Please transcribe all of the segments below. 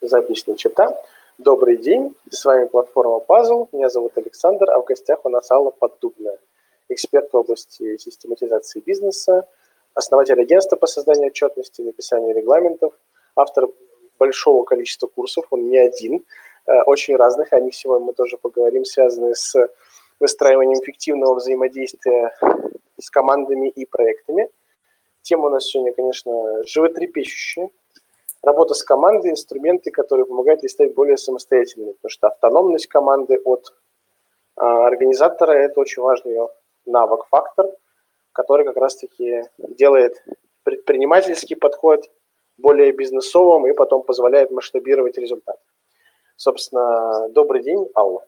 Запись начата. Добрый день, с вами платформа Puzzle, меня зовут Александр, а в гостях у нас Алла Поддубная, эксперт в области систематизации бизнеса, основатель агентства по созданию отчетности, написанию регламентов, автор большого количества курсов, он не один, э, очень разных, о них сегодня мы тоже поговорим, связанные с выстраиванием эффективного взаимодействия с командами и проектами. Тема у нас сегодня, конечно, животрепещущая. Работа с командой, инструменты, которые помогают ей стать более самостоятельной, потому что автономность команды от а, организатора – это очень важный навык, фактор, который как раз-таки делает предпринимательский подход более бизнесовым и потом позволяет масштабировать результат. Собственно, добрый день, Алла.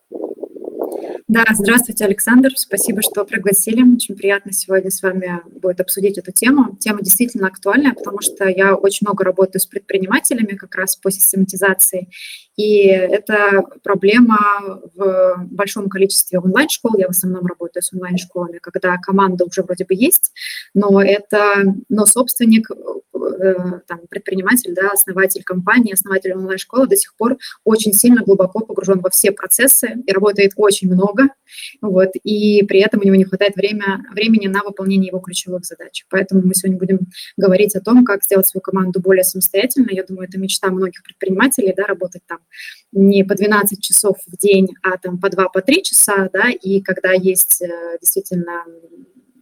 Да, здравствуйте, Александр. Спасибо, что пригласили. Очень приятно сегодня с вами будет обсудить эту тему. Тема действительно актуальная, потому что я очень много работаю с предпринимателями как раз по систематизации. И это проблема в большом количестве онлайн-школ. Я в основном работаю с онлайн-школами, когда команда уже вроде бы есть, но это, но собственник, э, там, предприниматель, да, основатель компании, основатель онлайн-школы до сих пор очень сильно глубоко погружен во все процессы и работает очень много, вот, и при этом у него не хватает время, времени на выполнение его ключевых задач. Поэтому мы сегодня будем говорить о том, как сделать свою команду более самостоятельной. Я думаю, это мечта многих предпринимателей, да, работать там не по 12 часов в день, а там по 2, по 3 часа, да, и когда есть э, действительно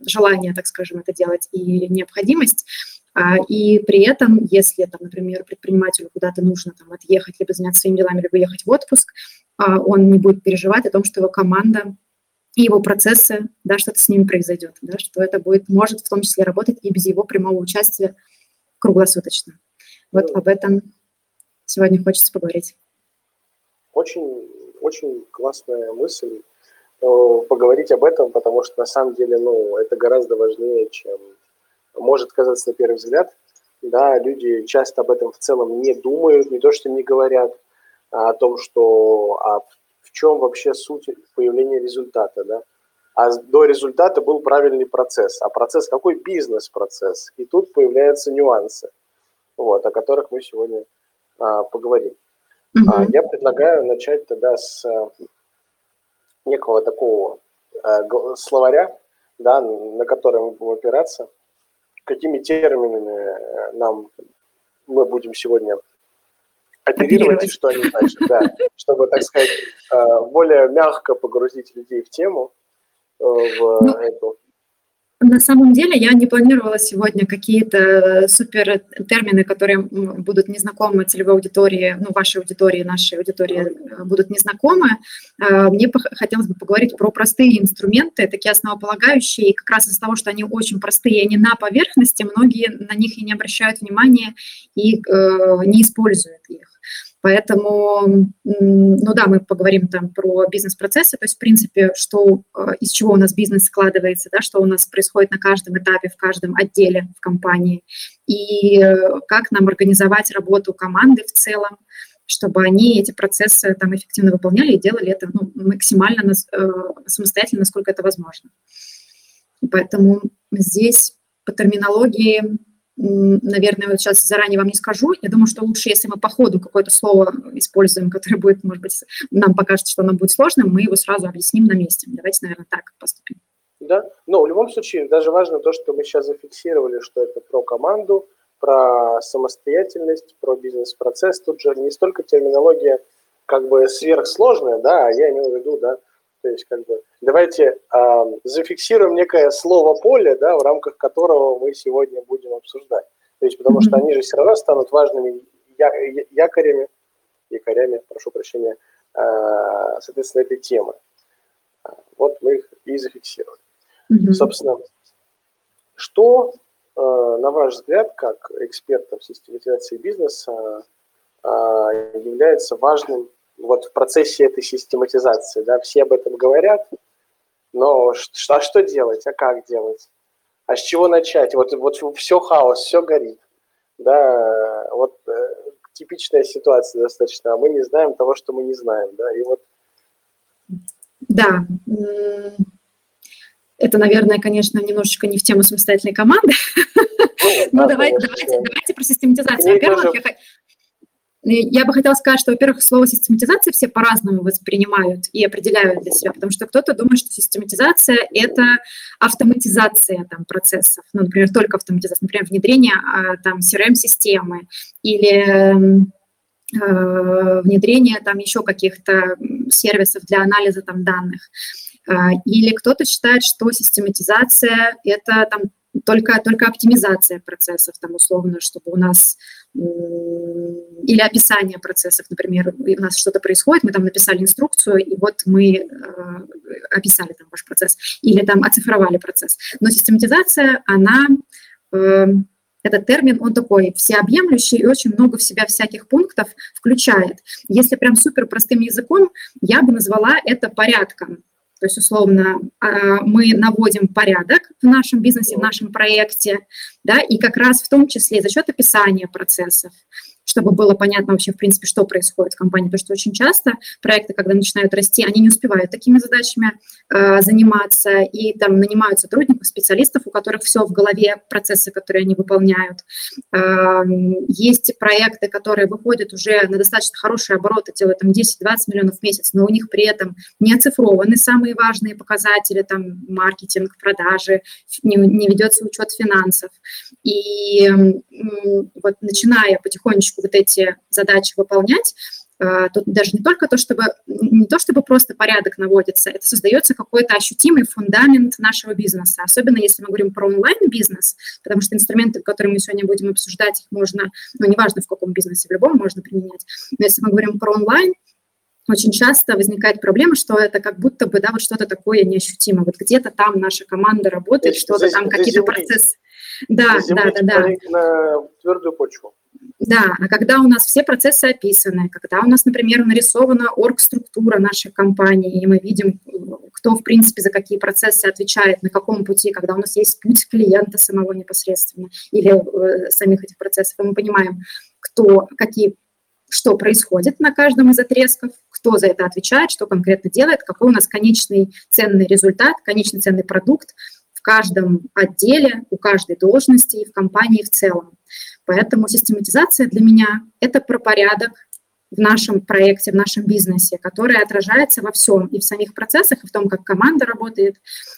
желание, так скажем, это делать и необходимость, а, и при этом, если, там, например, предпринимателю куда-то нужно там, отъехать, либо заняться своими делами, либо ехать в отпуск, а, он не будет переживать о том, что его команда и его процессы, да, что-то с ними произойдет, да, что это будет, может в том числе работать и без его прямого участия круглосуточно. Вот об этом сегодня хочется поговорить. Очень, очень классная мысль поговорить об этом, потому что на самом деле, ну, это гораздо важнее, чем может казаться на первый взгляд. Да, люди часто об этом в целом не думают, не то что не говорят, а о том, что а в чем вообще суть появления результата, да. А до результата был правильный процесс. А процесс какой? Бизнес-процесс. И тут появляются нюансы, вот, о которых мы сегодня а, поговорим. Mm-hmm. Я предлагаю начать тогда с э, некого такого э, словаря, да, на который мы будем опираться, какими терминами э, нам мы будем сегодня оперировать и что они значат, да, чтобы, так сказать, более мягко погрузить людей в тему, в ну, эту на самом деле я не планировала сегодня какие-то супер термины, которые будут незнакомы целевой аудитории, ну, вашей аудитории, нашей аудитории э, будут незнакомы. Э, мне хотелось бы поговорить про простые инструменты, такие основополагающие, и как раз из-за того, что они очень простые, они на поверхности, многие на них и не обращают внимания и э, не используют их. Поэтому, ну да, мы поговорим там про бизнес-процессы, то есть, в принципе, что, э, из чего у нас бизнес складывается, да, что у нас происходит на каждом этапе, в каждом отделе в компании, и э, как нам организовать работу команды в целом, чтобы они эти процессы там эффективно выполняли и делали это ну, максимально э, самостоятельно, насколько это возможно. Поэтому здесь по терминологии наверное, вот сейчас заранее вам не скажу. Я думаю, что лучше, если мы по ходу какое-то слово используем, которое будет, может быть, нам покажется, что оно будет сложным, мы его сразу объясним на месте. Давайте, наверное, так поступим. Да, но в любом случае даже важно то, что мы сейчас зафиксировали, что это про команду, про самостоятельность, про бизнес-процесс. Тут же не столько терминология как бы сверхсложная, да, а я имею в виду, да, то есть, как бы, давайте э, зафиксируем некое слово поле, да, в рамках которого мы сегодня будем обсуждать. То есть, потому что они же все равно станут важными я, якорями, якорями, прошу прощения, э, соответственно, этой темы. Вот мы их и зафиксировали. Mm-hmm. Собственно, что, э, на ваш взгляд, как эксперта в систематизации бизнеса, э, является важным вот в процессе этой систематизации, да, все об этом говорят, но что, а что делать, а как делать, а с чего начать, вот, вот все хаос, все горит, да, вот э, типичная ситуация достаточно, а мы не знаем того, что мы не знаем, да, и вот. Да, это, наверное, конечно, немножечко не в тему самостоятельной команды, ну, давайте, давайте, давайте про систематизацию. Во-первых, я, Я бы хотела сказать, что, во-первых, слово систематизация все по-разному воспринимают и определяют для себя, потому что кто-то думает, что систематизация – это автоматизация там, процессов, ну, например, только автоматизация, например, внедрение а, там CRM-системы или э, внедрение там еще каких-то сервисов для анализа там данных. А, или кто-то считает, что систематизация – это там только, только оптимизация процессов, там, условно, чтобы у нас или описание процессов, например, у нас что-то происходит, мы там написали инструкцию, и вот мы э, описали там ваш процесс, или там оцифровали процесс. Но систематизация, она, э, этот термин, он такой всеобъемлющий и очень много в себя всяких пунктов включает. Если прям супер простым языком, я бы назвала это порядком. То есть, условно, а, мы наводим порядок в нашем бизнесе, в нашем проекте, да, и как раз в том числе за счет описания процессов, чтобы было понятно вообще, в принципе, что происходит в компании. Потому что очень часто проекты, когда начинают расти, они не успевают такими задачами э, заниматься, и там нанимают сотрудников, специалистов, у которых все в голове, процессы, которые они выполняют. Э, есть проекты, которые выходят уже на достаточно хорошие обороты, делают там 10-20 миллионов в месяц, но у них при этом не оцифрованы самые важные показатели, там маркетинг, продажи, не, не ведется учет финансов. И э, вот начиная потихонечку вот эти задачи выполнять, а, тут даже не только то, чтобы не то, чтобы просто порядок наводится, это создается какой-то ощутимый фундамент нашего бизнеса, особенно если мы говорим про онлайн-бизнес, потому что инструменты, которые мы сегодня будем обсуждать, их можно, ну, неважно в каком бизнесе, в любом можно применять, но если мы говорим про онлайн, очень часто возникает проблема, что это как будто бы, да, вот что-то такое неощутимо. Вот где-то там наша команда работает, что-то там какие-то процессы. Да, да, да, да. на твердую почву. Да, а когда у нас все процессы описаны, когда у нас, например, нарисована орг-структура нашей компании, и мы видим, кто, в принципе, за какие процессы отвечает, на каком пути, когда у нас есть путь клиента самого непосредственно или э, самих этих процессов, и мы понимаем, кто, какие, что происходит на каждом из отрезков, кто за это отвечает, что конкретно делает, какой у нас конечный ценный результат, конечный ценный продукт в каждом отделе, у каждой должности и в компании в целом. Поэтому систематизация для меня – это про порядок в нашем проекте, в нашем бизнесе, который отражается во всем, и в самих процессах, и в том, как команда работает,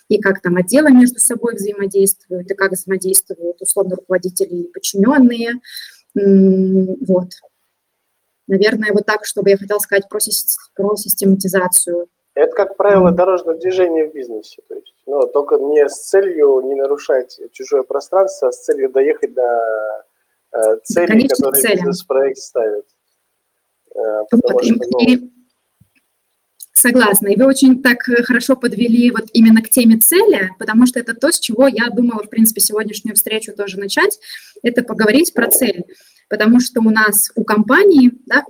и как там отделы между собой взаимодействуют, и как взаимодействуют условно руководители и подчиненные. Вот. Наверное, вот так, чтобы я хотела сказать про, про систематизацию. Это, как правило, дорожное движение в бизнесе. То есть, ну, только не с целью не нарушать чужое пространство, а с целью доехать до Э, цели, Конечно, которые цели. бизнес-проект ставит. Э, потому вот, что, ну... и, Согласна. И вы очень так э, хорошо подвели вот именно к теме цели, потому что это то, с чего я думала, в принципе, сегодняшнюю встречу тоже начать, это поговорить про цель. Потому что у нас, у компании, да,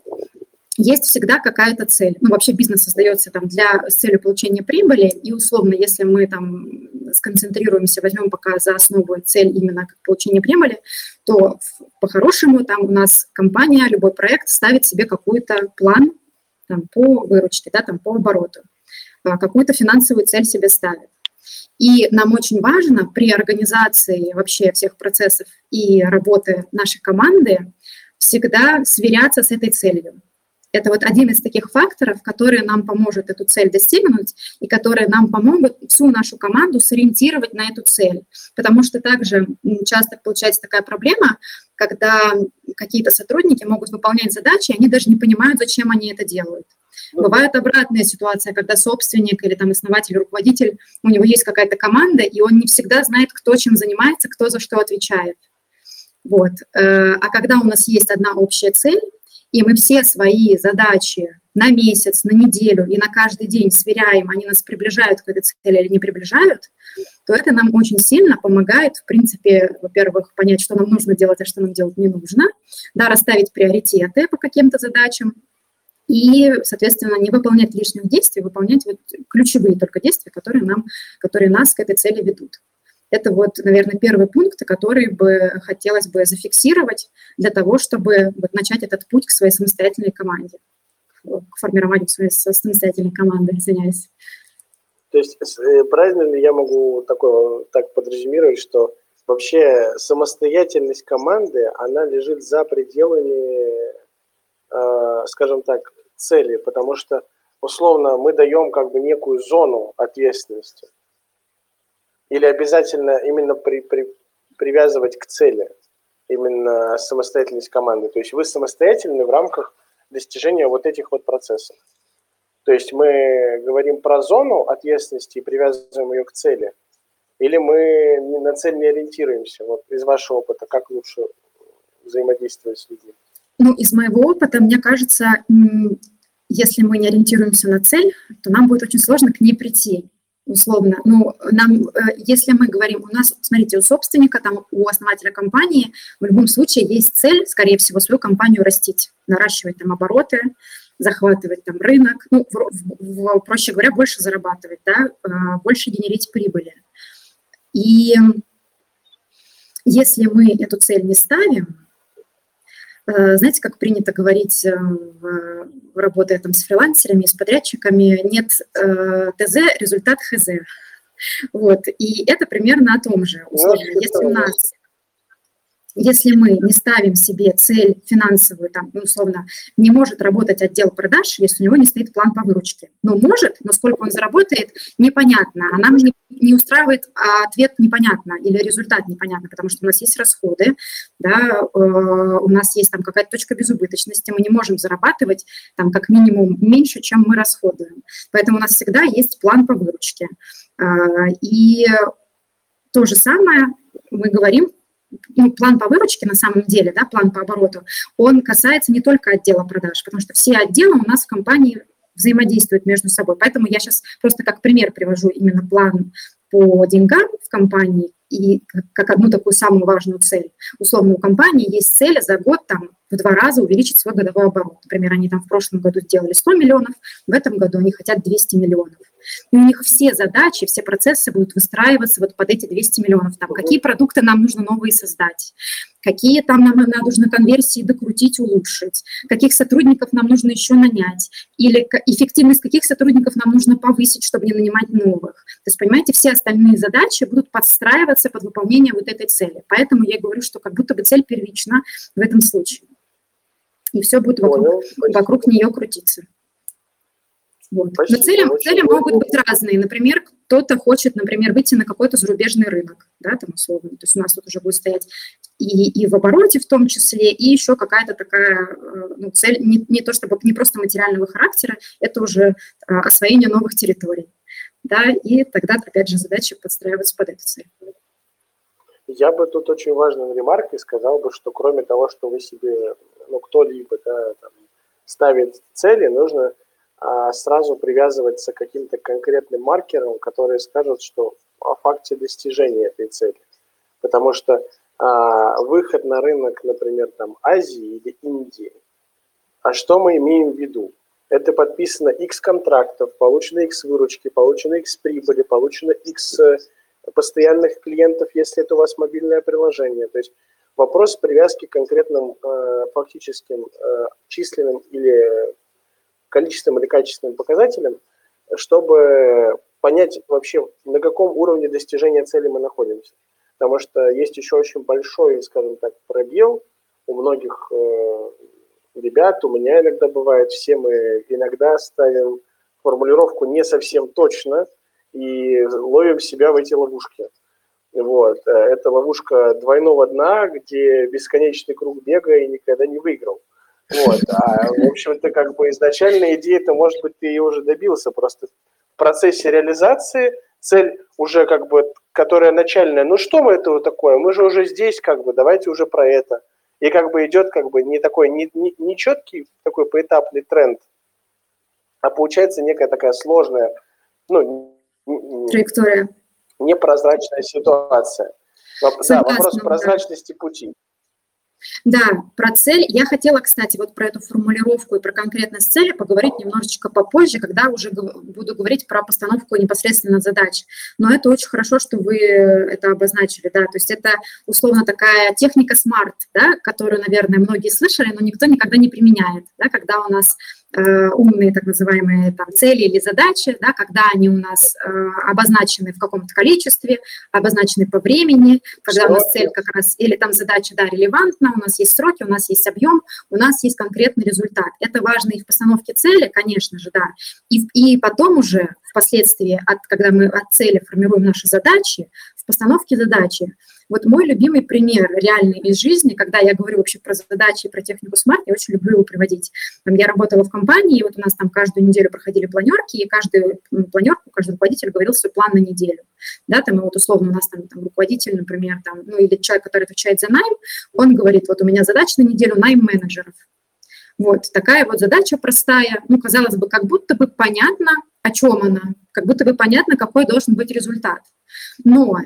есть всегда какая-то цель. Ну, вообще бизнес создается там для, с целью получения прибыли, и условно, если мы там сконцентрируемся, возьмем пока за основу цель именно как получение прибыли, то по-хорошему там у нас компания, любой проект ставит себе какой-то план там, по выручке, да, там, по обороту, а, какую-то финансовую цель себе ставит. И нам очень важно при организации вообще всех процессов и работы нашей команды всегда сверяться с этой целью. Это вот один из таких факторов, который нам поможет эту цель достигнуть и которые нам помогут всю нашу команду сориентировать на эту цель. Потому что также часто получается такая проблема, когда какие-то сотрудники могут выполнять задачи, и они даже не понимают, зачем они это делают. Бывает обратная ситуация, когда собственник или там основатель, руководитель, у него есть какая-то команда, и он не всегда знает, кто чем занимается, кто за что отвечает. Вот. Э, а когда у нас есть одна общая цель, и мы все свои задачи на месяц, на неделю и на каждый день сверяем, они нас приближают к этой цели или не приближают, то это нам очень сильно помогает, в принципе, во-первых, понять, что нам нужно делать, а что нам делать не нужно, да, расставить приоритеты по каким-то задачам, и, соответственно, не выполнять лишних действий, выполнять вот ключевые только действия, которые, нам, которые нас к этой цели ведут. Это вот, наверное, первый пункт, который бы хотелось бы зафиксировать для того, чтобы вот начать этот путь к своей самостоятельной команде, к формированию своей самостоятельной команды, извиняюсь. То есть э, правильно ли я могу такое, так подрезюмировать, что вообще самостоятельность команды, она лежит за пределами э, скажем так, цели, потому что условно мы даем как бы некую зону ответственности. Или обязательно именно при, при, привязывать к цели, именно самостоятельность команды. То есть вы самостоятельны в рамках достижения вот этих вот процессов. То есть мы говорим про зону ответственности и привязываем ее к цели. Или мы на цель не ориентируемся? Вот из вашего опыта, как лучше взаимодействовать с людьми? Ну, из моего опыта, мне кажется, если мы не ориентируемся на цель, то нам будет очень сложно к ней прийти условно. Ну, нам, э, если мы говорим, у нас, смотрите, у собственника, там, у основателя компании в любом случае есть цель, скорее всего, свою компанию растить, наращивать там обороты, захватывать там рынок, ну, в, в, проще говоря, больше зарабатывать, да, э, больше генерить прибыли. И если мы эту цель не ставим, знаете, как принято говорить, э, работая там с фрилансерами, с подрядчиками, нет э, ТЗ, результат ХЗ. Вот, и это примерно о том же. Условно, если у нас если мы не ставим себе цель финансовую, там, ну, условно, не может работать отдел продаж, если у него не стоит план по выручке. Ну, может, но сколько он заработает, непонятно. А нам не, не устраивает а ответ непонятно или результат непонятно, потому что у нас есть расходы, да, э, у нас есть там какая-то точка безубыточности, мы не можем зарабатывать там как минимум меньше, чем мы расходуем. Поэтому у нас всегда есть план по выручке. Э, и то же самое мы говорим ну, план по выручке на самом деле, да, план по обороту, он касается не только отдела продаж, потому что все отделы у нас в компании взаимодействуют между собой. Поэтому я сейчас просто как пример привожу именно план по деньгам в компании и как одну такую самую важную цель. Условно, у компании есть цель за год там в два раза увеличить свой годовой оборот. Например, они там в прошлом году сделали 100 миллионов, в этом году они хотят 200 миллионов. И у них все задачи, все процессы будут выстраиваться вот под эти 200 миллионов. Там, какие продукты нам нужно новые создать, какие там нам, нам нужно конверсии докрутить, улучшить, каких сотрудников нам нужно еще нанять, или эффективность каких сотрудников нам нужно повысить, чтобы не нанимать новых. То есть, понимаете, все остальные задачи будут подстраиваться под выполнение вот этой цели. Поэтому я говорю, что как будто бы цель первична в этом случае. И все будет вокруг, вокруг нее крутиться. Вот. Но цели, цели могут быть разные. Например, кто-то хочет, например, выйти на какой-то зарубежный рынок, да, там условно. То есть у нас тут уже будет стоять и, и в обороте в том числе, и еще какая-то такая э, ну, цель, не, не то чтобы не просто материального характера, это уже а, освоение новых территорий. Да, и тогда, опять же, задача подстраиваться под эту цель. Я бы тут очень важной ремаркой сказал бы, что кроме того, что вы себе, ну, кто-либо да, там, ставит цели, нужно а, сразу привязываться к каким-то конкретным маркерам, которые скажут, что о факте достижения этой цели. Потому что а, выход на рынок, например, там Азии или Индии, а что мы имеем в виду? Это подписано X контрактов, получено X выручки, получено X прибыли, получено X э, постоянных клиентов, если это у вас мобильное приложение. То есть вопрос привязки к конкретным э, фактическим э, численным или количественным или качественным показателям, чтобы понять вообще, на каком уровне достижения цели мы находимся. Потому что есть еще очень большой, скажем так, пробел у многих э, ребят, у меня иногда бывает, все мы иногда ставим формулировку не совсем точно и ловим себя в эти ловушки. Вот. Э, это ловушка двойного дна, где бесконечный круг бега и никогда не выиграл. Вот. А, в общем-то, как бы изначально идея-то, может быть, ты ее уже добился, просто в процессе реализации цель уже как бы, которая начальная, ну что мы это такое, мы же уже здесь, как бы, давайте уже про это. И как бы идет как бы не такой, не, не, не четкий такой поэтапный тренд, а получается некая такая сложная, ну, траектория. Непрозрачная ситуация. Согласна, да, вопрос прозрачности пути. Да, про цель. Я хотела, кстати, вот про эту формулировку и про конкретность цели поговорить немножечко попозже, когда уже буду говорить про постановку непосредственно задач. Но это очень хорошо, что вы это обозначили, да, то есть это условно такая техника SMART, да, которую, наверное, многие слышали, но никто никогда не применяет, да, когда у нас Э, умные так называемые там, цели или задачи, да, когда они у нас э, обозначены в каком-то количестве, обозначены по времени, когда у нас цель как раз, или там задача, да, релевантна, у нас есть сроки, у нас есть объем, у нас есть конкретный результат. Это важно и в постановке цели, конечно же, да, и, и потом уже впоследствии, от, когда мы от цели формируем наши задачи, в постановке задачи вот мой любимый пример реальный из жизни, когда я говорю вообще про задачи, про технику смарт, я очень люблю его приводить. Там, я работала в компании, и вот у нас там каждую неделю проходили планерки, и каждую планерку, каждый руководитель говорил свой план на неделю. Да, там, и вот условно у нас там, там руководитель, например, там, ну или человек, который отвечает за найм, он говорит, вот у меня задача на неделю найм менеджеров. Вот такая вот задача простая. Ну, казалось бы, как будто бы понятно, о чем она, как будто бы понятно, какой должен быть результат. Но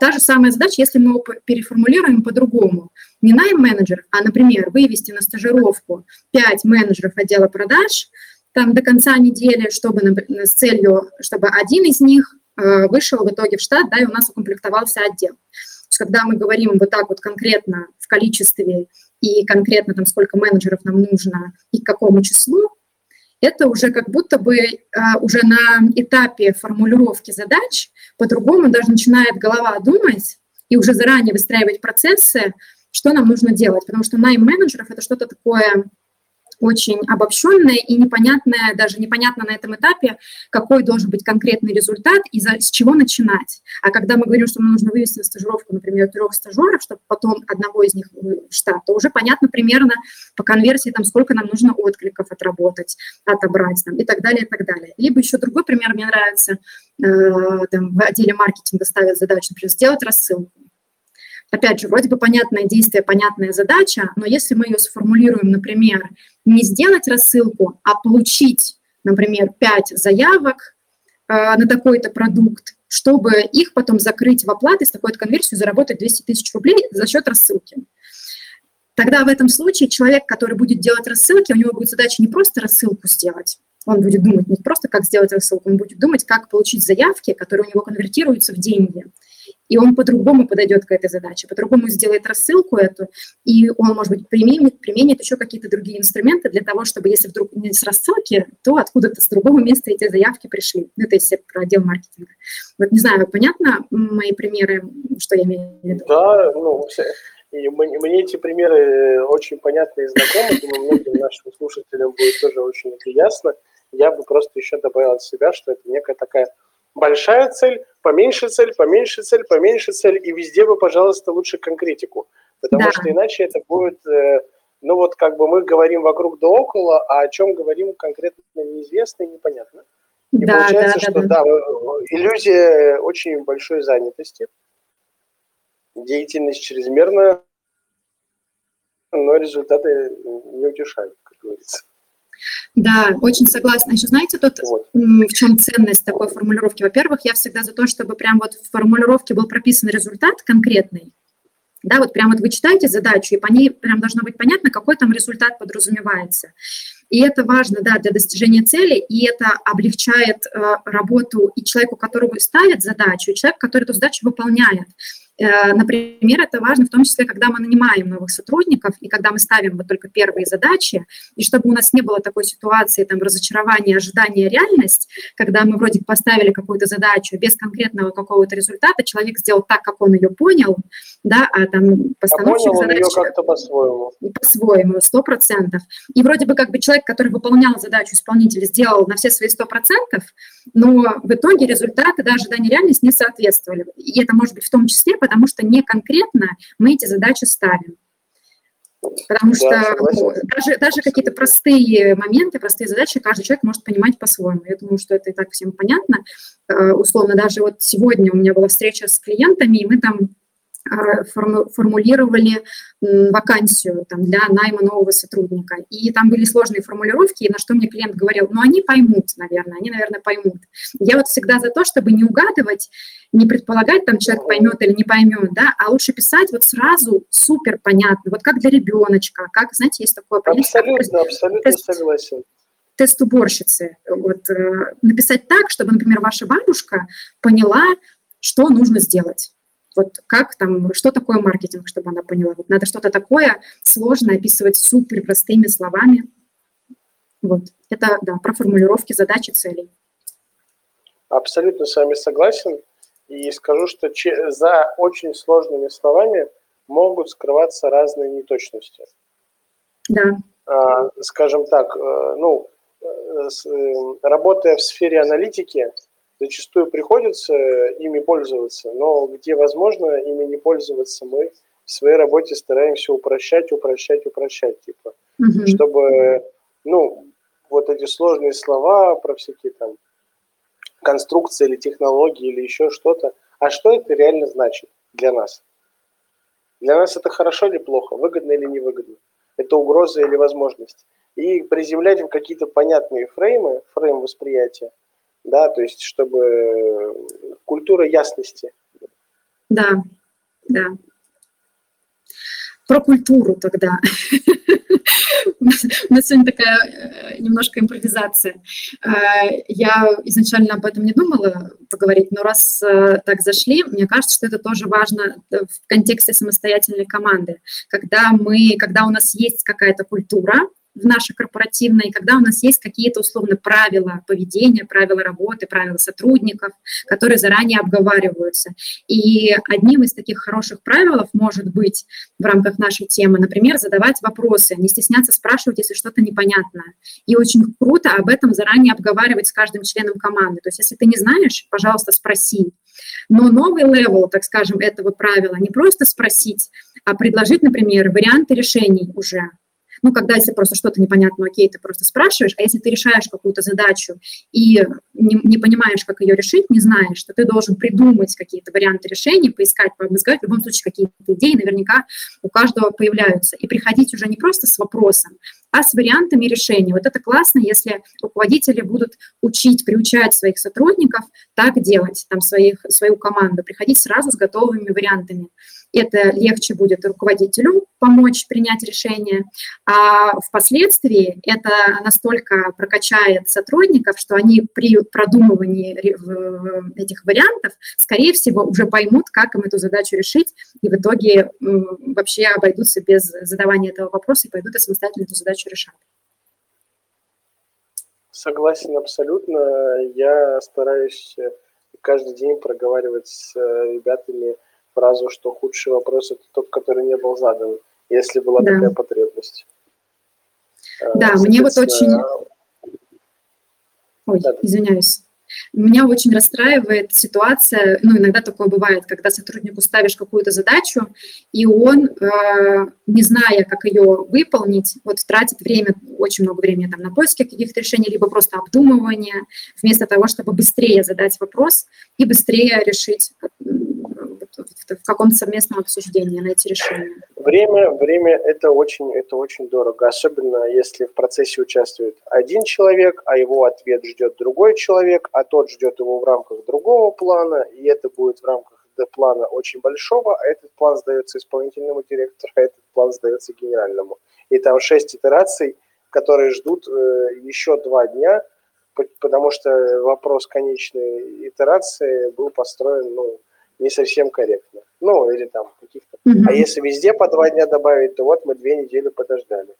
та же самая задача, если мы его переформулируем по-другому. Не найм-менеджер, а, например, вывести на стажировку 5 менеджеров отдела продаж там, до конца недели, чтобы с целью, чтобы один из них а, вышел в итоге в штат, да, и у нас укомплектовался отдел. То есть, когда мы говорим вот так вот конкретно в количестве и конкретно там сколько менеджеров нам нужно и к какому числу, это уже как будто бы а, уже на этапе формулировки задач по-другому даже начинает голова думать и уже заранее выстраивать процессы, что нам нужно делать, потому что найм менеджеров – это что-то такое очень обобщенное и непонятное, даже непонятно на этом этапе, какой должен быть конкретный результат и за, с чего начинать. А когда мы говорим, что нам нужно вывести на стажировку, например, трех стажеров, чтобы потом одного из них в штат, то уже понятно примерно по конверсии, там, сколько нам нужно откликов отработать, отобрать там, и так далее, и так далее. Либо еще другой пример мне нравится, э, там, в отделе маркетинга ставят задачу, например, сделать рассылку. Опять же, вроде бы понятное действие, понятная задача, но если мы ее сформулируем, например, не сделать рассылку, а получить, например, 5 заявок э, на такой-то продукт, чтобы их потом закрыть в оплаты с такой-то конверсию, заработать 200 тысяч рублей за счет рассылки. Тогда в этом случае человек, который будет делать рассылки, у него будет задача не просто рассылку сделать, он будет думать не просто, как сделать рассылку, он будет думать, как получить заявки, которые у него конвертируются в деньги – и он по-другому подойдет к этой задаче, по-другому сделает рассылку эту, и он, может быть, применит, применит еще какие-то другие инструменты для того, чтобы, если вдруг не с рассылки, то откуда-то с другого места эти заявки пришли. Ну, это если про отдел маркетинга. Вот не знаю, понятно мои примеры, что я имею в виду? Да, ну, и мне, эти примеры очень понятны и знакомы, думаю, многим нашим слушателям будет тоже очень это ясно. Я бы просто еще добавил от себя, что это некая такая большая цель, поменьше цель, поменьше цель, поменьше цель, и везде бы, пожалуйста, лучше конкретику, потому да. что иначе это будет, э, ну вот как бы мы говорим вокруг да около, а о чем говорим конкретно неизвестно и непонятно. И да, получается, да, что да, да, иллюзия очень большой занятости, деятельность чрезмерная, но результаты не утешают, как говорится. Да, очень согласна. Еще знаете, тут вот. в чем ценность такой формулировки? Во-первых, я всегда за то, чтобы прям вот в формулировке был прописан результат конкретный. Да, вот прям вот вы читаете задачу, и по ней прям должно быть понятно, какой там результат подразумевается. И это важно, да, для достижения цели, и это облегчает э, работу и человеку, которому ставит задачу, и человеку, который эту задачу выполняет. Э, например, это важно в том числе, когда мы нанимаем новых сотрудников и когда мы ставим вот только первые задачи, и чтобы у нас не было такой ситуации, там, разочарования, ожидания, реальность, когда мы вроде поставили какую-то задачу без конкретного какого-то результата, человек сделал так, как он ее понял, да, а там постановщик а понял задачи... как-то по-своему. По-своему, сто процентов. И вроде бы как бы человек, который выполнял задачу, исполнитель, сделал на все свои сто процентов, но в итоге результаты, да, ожидания, реальность не соответствовали. И это может быть в том числе потому что не конкретно мы эти задачи ставим. Потому что да, ну, даже, даже какие-то простые моменты, простые задачи каждый человек может понимать по-своему. Я думаю, что это и так всем понятно. Uh, условно, даже вот сегодня у меня была встреча с клиентами, и мы там формулировали вакансию там, для найма нового сотрудника. И там были сложные формулировки, на что мне клиент говорил, ну, они поймут, наверное, они, наверное, поймут. Я вот всегда за то, чтобы не угадывать, не предполагать, там, человек поймет или не поймет, да, а лучше писать вот сразу супер понятно, вот как для ребеночка, как, знаете, есть такое понятие. Абсолютно, абсолютно согласен. Тест уборщицы. Вот, э, написать так, чтобы, например, ваша бабушка поняла, что нужно сделать вот как там, что такое маркетинг, чтобы она поняла. Вот надо что-то такое сложное описывать супер простыми словами. Вот. Это, да, про формулировки задач и целей. Абсолютно с вами согласен. И скажу, что за очень сложными словами могут скрываться разные неточности. Да. А, скажем так, э, ну, э, работая в сфере аналитики, зачастую приходится ими пользоваться, но где возможно ими не пользоваться, мы в своей работе стараемся упрощать, упрощать, упрощать, типа, угу. чтобы, ну, вот эти сложные слова про всякие там конструкции или технологии или еще что-то, а что это реально значит для нас? Для нас это хорошо или плохо, выгодно или невыгодно? Это угроза или возможность? И приземлять в какие-то понятные фреймы, фрейм восприятия, да, то есть чтобы культура ясности. Да, да. Про культуру тогда. У нас сегодня такая э, немножко импровизация. Э, я изначально об этом не думала поговорить, но раз э, так зашли, мне кажется, что это тоже важно в контексте самостоятельной команды. Когда мы, когда у нас есть какая-то культура, в нашей корпоративной, когда у нас есть какие-то условно правила поведения, правила работы, правила сотрудников, которые заранее обговариваются. И одним из таких хороших правил может быть в рамках нашей темы, например, задавать вопросы, не стесняться спрашивать, если что-то непонятно. И очень круто об этом заранее обговаривать с каждым членом команды. То есть если ты не знаешь, пожалуйста, спроси. Но новый level, так скажем, этого правила не просто спросить, а предложить, например, варианты решений уже. Ну, когда если просто что-то непонятно, окей, ты просто спрашиваешь, а если ты решаешь какую-то задачу и не, не понимаешь, как ее решить, не знаешь, то ты должен придумать какие-то варианты решений, поискать, пообыскать. В любом случае, какие-то идеи наверняка у каждого появляются. И приходить уже не просто с вопросом, а с вариантами решений. Вот это классно, если руководители будут учить, приучать своих сотрудников так делать, там, своих, свою команду, приходить сразу с готовыми вариантами. Это легче будет руководителю помочь принять решение, а впоследствии это настолько прокачает сотрудников, что они при продумывании этих вариантов, скорее всего, уже поймут, как им эту задачу решить, и в итоге вообще обойдутся без задавания этого вопроса и пойдут и самостоятельно эту задачу решать. Согласен абсолютно. Я стараюсь каждый день проговаривать с ребятами фразу, что худший вопрос это тот, который не был задан, если была да. такая потребность. Да, мне вот очень... Ой, да. извиняюсь. Меня очень расстраивает ситуация, ну, иногда такое бывает, когда сотруднику ставишь какую-то задачу, и он, э, не зная, как ее выполнить, вот тратит время, очень много времени там на поиски каких-то решений, либо просто обдумывание, вместо того, чтобы быстрее задать вопрос и быстрее решить в каком-то совместном обсуждении найти решение? Время, время это очень, это очень дорого, особенно если в процессе участвует один человек, а его ответ ждет другой человек, а тот ждет его в рамках другого плана, и это будет в рамках плана очень большого, а этот план сдается исполнительному директору, а этот план сдается генеральному. И там шесть итераций, которые ждут э, еще два дня, потому что вопрос конечной итерации был построен ну, не совсем корректно. Ну, или там каких-то. Угу. А если везде по два дня добавить, то вот мы две недели подождали.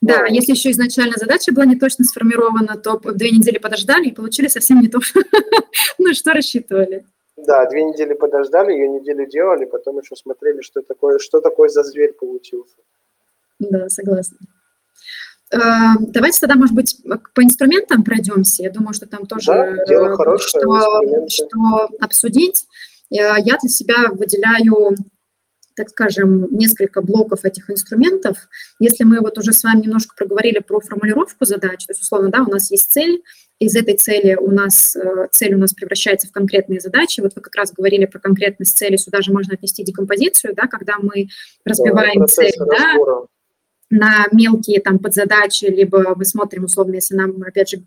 Да, ну, если еще изначально задача была не точно сформирована, то две недели подождали и получили совсем не то, ну, что рассчитывали. Да, две недели подождали, ее неделю делали, потом еще смотрели, что такое, что такое за зверь получился. Да, согласна. Э, давайте тогда, может быть, по инструментам пройдемся. Я думаю, что там тоже да, дело хорошее, что, что обсудить. Э, я для себя выделяю так скажем, несколько блоков этих инструментов. Если мы вот уже с вами немножко проговорили про формулировку задач, то есть, условно, да, у нас есть цель, из этой цели у нас, э, цель у нас превращается в конкретные задачи. Вот вы как раз говорили про конкретность цели, сюда же можно отнести декомпозицию, да, когда мы разбиваем да, цель, да, на мелкие там подзадачи, либо мы смотрим условно, если нам, опять же,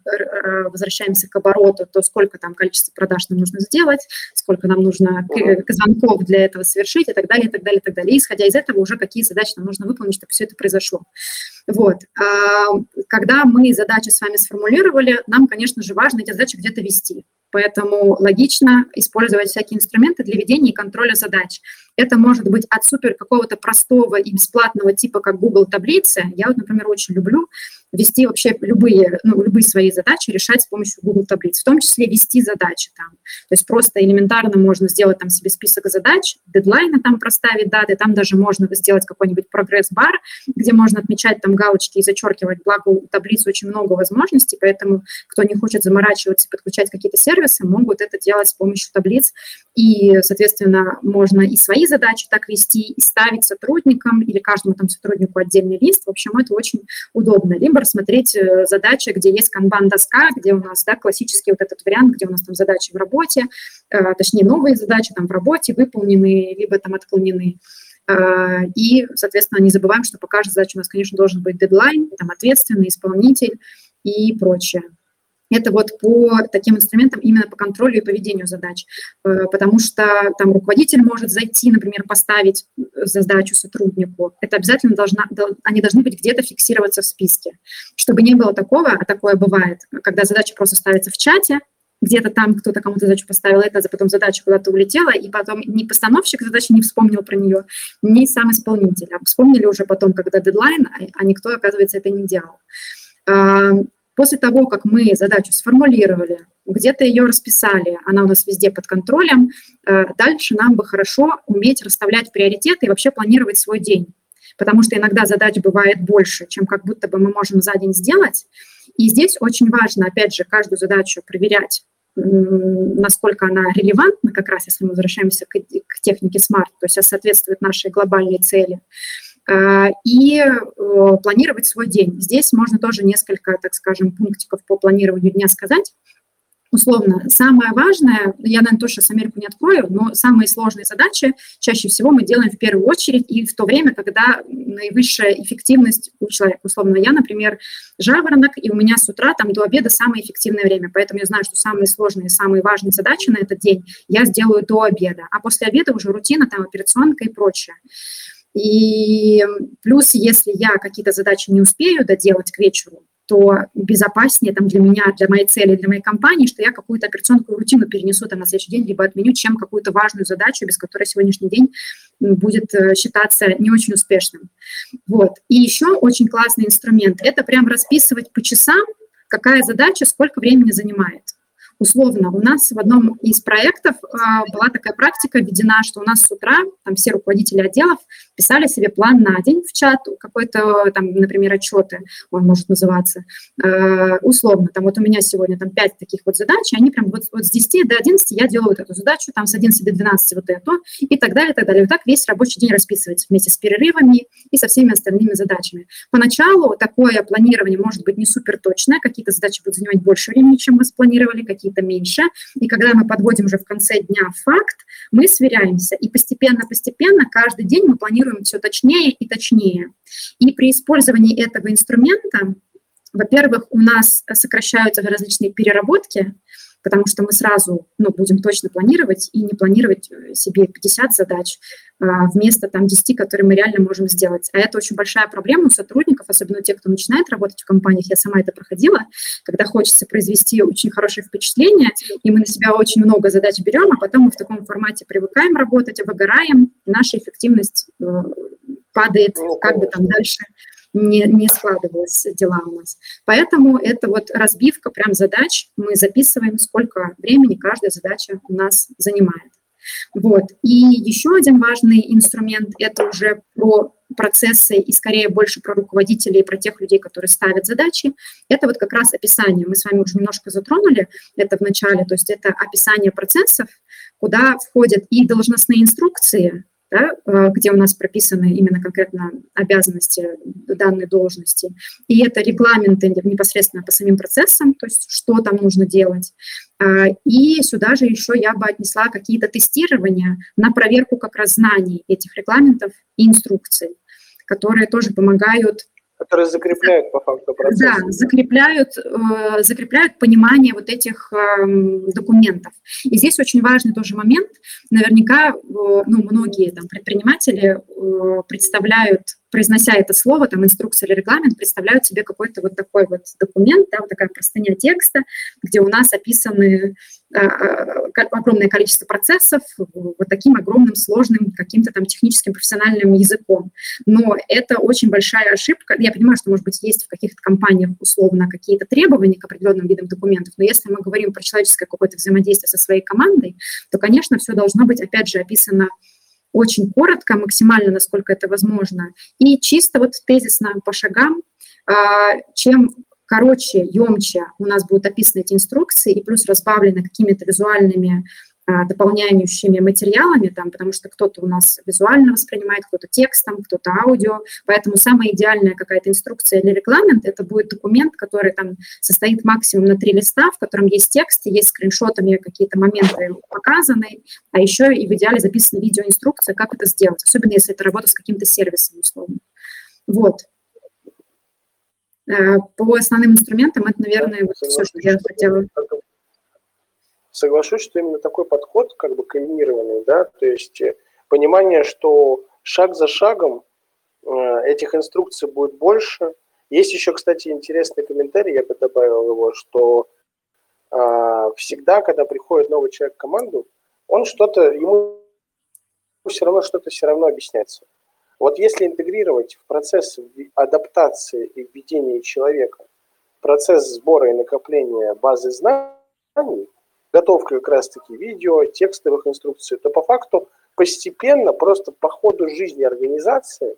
возвращаемся к обороту, то сколько там количество продаж нам нужно сделать, сколько нам нужно звонков для этого совершить и так далее, и так далее, и так далее. И исходя из этого уже какие задачи нам нужно выполнить, чтобы все это произошло. Вот. А, когда мы задачи с вами сформулировали, нам, конечно же, важно эти задачи где-то вести Поэтому логично использовать всякие инструменты для ведения и контроля задач. Это может быть от супер какого-то простого и бесплатного типа, как Google таблицы. Я вот, например, очень люблю вести вообще любые, ну, любые свои задачи решать с помощью Google таблиц, в том числе вести задачи там. То есть просто элементарно можно сделать там себе список задач, дедлайны там проставить даты, там даже можно сделать какой-нибудь прогресс-бар, где можно отмечать там галочки и зачеркивать, благо у таблицы очень много возможностей, поэтому кто не хочет заморачиваться и подключать какие-то сервисы, могут это делать с помощью таблиц, и, соответственно, можно и свои задачи так вести, и ставить сотрудникам или каждому там сотруднику отдельный лист, в общем, это очень удобно. Либо рассмотреть э, задачи, где есть канбан-доска, где у нас, да, классический вот этот вариант, где у нас там задачи в работе, э, точнее, новые задачи там в работе выполнены, либо там отклонены. Э, и, соответственно, не забываем, что по каждой задаче у нас, конечно, должен быть дедлайн, там ответственный исполнитель и прочее. Это вот по таким инструментам, именно по контролю и поведению задач. Э, потому что там руководитель может зайти, например, поставить задачу сотруднику. Это обязательно должна, они должны быть где-то фиксироваться в списке. Чтобы не было такого, а такое бывает, когда задача просто ставится в чате, где-то там кто-то кому-то задачу поставил, это потом задача куда-то улетела, и потом ни постановщик задачи не вспомнил про нее, ни сам исполнитель. А вспомнили уже потом, когда дедлайн, а, а никто, оказывается, это не делал. После того, как мы задачу сформулировали, где-то ее расписали, она у нас везде под контролем, э, дальше нам бы хорошо уметь расставлять приоритеты и вообще планировать свой день. Потому что иногда задач бывает больше, чем как будто бы мы можем за день сделать. И здесь очень важно, опять же, каждую задачу проверять, насколько она релевантна, как раз если мы возвращаемся к, к технике SMART, то есть соответствует нашей глобальной цели. Э, и э, планировать свой день. Здесь можно тоже несколько, так скажем, пунктиков по планированию дня сказать. Условно, самое важное, я, наверное, тоже сейчас Америку не открою, но самые сложные задачи чаще всего мы делаем в первую очередь и в то время, когда наивысшая эффективность у человека. Условно, я, например, жаворонок, и у меня с утра там до обеда самое эффективное время, поэтому я знаю, что самые сложные, самые важные задачи на этот день я сделаю до обеда, а после обеда уже рутина, там, операционка и прочее. И плюс, если я какие-то задачи не успею доделать к вечеру, то безопаснее там, для меня, для моей цели, для моей компании, что я какую-то операционную рутину перенесу там, на следующий день, либо отменю, чем какую-то важную задачу, без которой сегодняшний день будет э, считаться не очень успешным. Вот. И еще очень классный инструмент – это прям расписывать по часам, какая задача, сколько времени занимает. Условно, у нас в одном из проектов а, была такая практика введена, что у нас с утра там все руководители отделов писали себе план на день в чат, какой-то там, например, отчеты, он может называться, э, условно, там вот у меня сегодня там 5 таких вот задач, и они прям вот, вот с 10 до 11 я делаю вот эту задачу, там с 11 до 12 вот эту, и так далее, и так далее. Вот так весь рабочий день расписывается вместе с перерывами и со всеми остальными задачами. Поначалу такое планирование может быть не супер точное, какие-то задачи будут занимать больше времени, чем мы спланировали, какие-то меньше, и когда мы подводим уже в конце дня факт, мы сверяемся, и постепенно-постепенно каждый день мы планируем все точнее и точнее. И при использовании этого инструмента, во-первых, у нас сокращаются различные переработки, потому что мы сразу ну, будем точно планировать и не планировать э, себе 50 задач а, вместо там 10, которые мы реально можем сделать. А это очень большая проблема у сотрудников, особенно у тех, кто начинает работать в компаниях. Я сама это проходила, когда хочется произвести очень хорошее впечатление, и мы на себя очень много задач берем, а потом мы в таком формате привыкаем работать, выгораем, наша эффективность э, падает, ну, как бы там дальше не, не складывалось дела у нас. Поэтому это вот разбивка прям задач. Мы записываем, сколько времени каждая задача у нас занимает. Вот. И еще один важный инструмент – это уже про процессы и скорее больше про руководителей, про тех людей, которые ставят задачи. Это вот как раз описание. Мы с вами уже немножко затронули это в начале, то есть это описание процессов, куда входят и должностные инструкции, да, э, где у нас прописаны именно конкретно обязанности данной должности. И это регламенты непосредственно по самим процессам, то есть что там нужно делать. А, и сюда же еще я бы отнесла какие-то тестирования на проверку как раз знаний этих регламентов и инструкций, которые тоже помогают Которые закрепляют по факту процесс. Да, закрепляют, э, закрепляют понимание вот этих эм, документов. И здесь очень важный тоже момент. Наверняка э, ну, многие там, предприниматели э, представляют произнося это слово, там, инструкция или регламент, представляют себе какой-то вот такой вот документ, да, вот такая простыня текста, где у нас описаны а, а, огромное количество процессов вот таким огромным, сложным, каким-то там техническим, профессиональным языком. Но это очень большая ошибка. Я понимаю, что, может быть, есть в каких-то компаниях условно какие-то требования к определенным видам документов, но если мы говорим про человеческое какое-то взаимодействие со своей командой, то, конечно, все должно быть, опять же, описано очень коротко, максимально, насколько это возможно, и чисто вот тезисно по шагам, а, чем короче, емче у нас будут описаны эти инструкции и плюс разбавлены какими-то визуальными дополняющими материалами, там, потому что кто-то у нас визуально воспринимает, кто-то текстом, кто-то аудио. Поэтому самая идеальная какая-то инструкция или регламент – это будет документ, который там состоит максимум на три листа, в котором есть текст, есть скриншотами какие-то моменты показаны, а еще и в идеале записана видеоинструкция, как это сделать, особенно если это работа с каким-то сервисом условно. Вот. Э, по основным инструментам это, наверное, вот все, что я хотела. Соглашусь, что именно такой подход, как бы комбинированный, да, то есть э, понимание, что шаг за шагом э, этих инструкций будет больше. Есть еще, кстати, интересный комментарий, я бы добавил его, что всегда, когда приходит новый человек в команду, он что-то, ему все равно что-то все равно объясняется. Вот если интегрировать в процесс адаптации и введения человека процесс сбора и накопления базы знаний, готовка как раз-таки видео, текстовых инструкций, то по факту постепенно, просто по ходу жизни организации,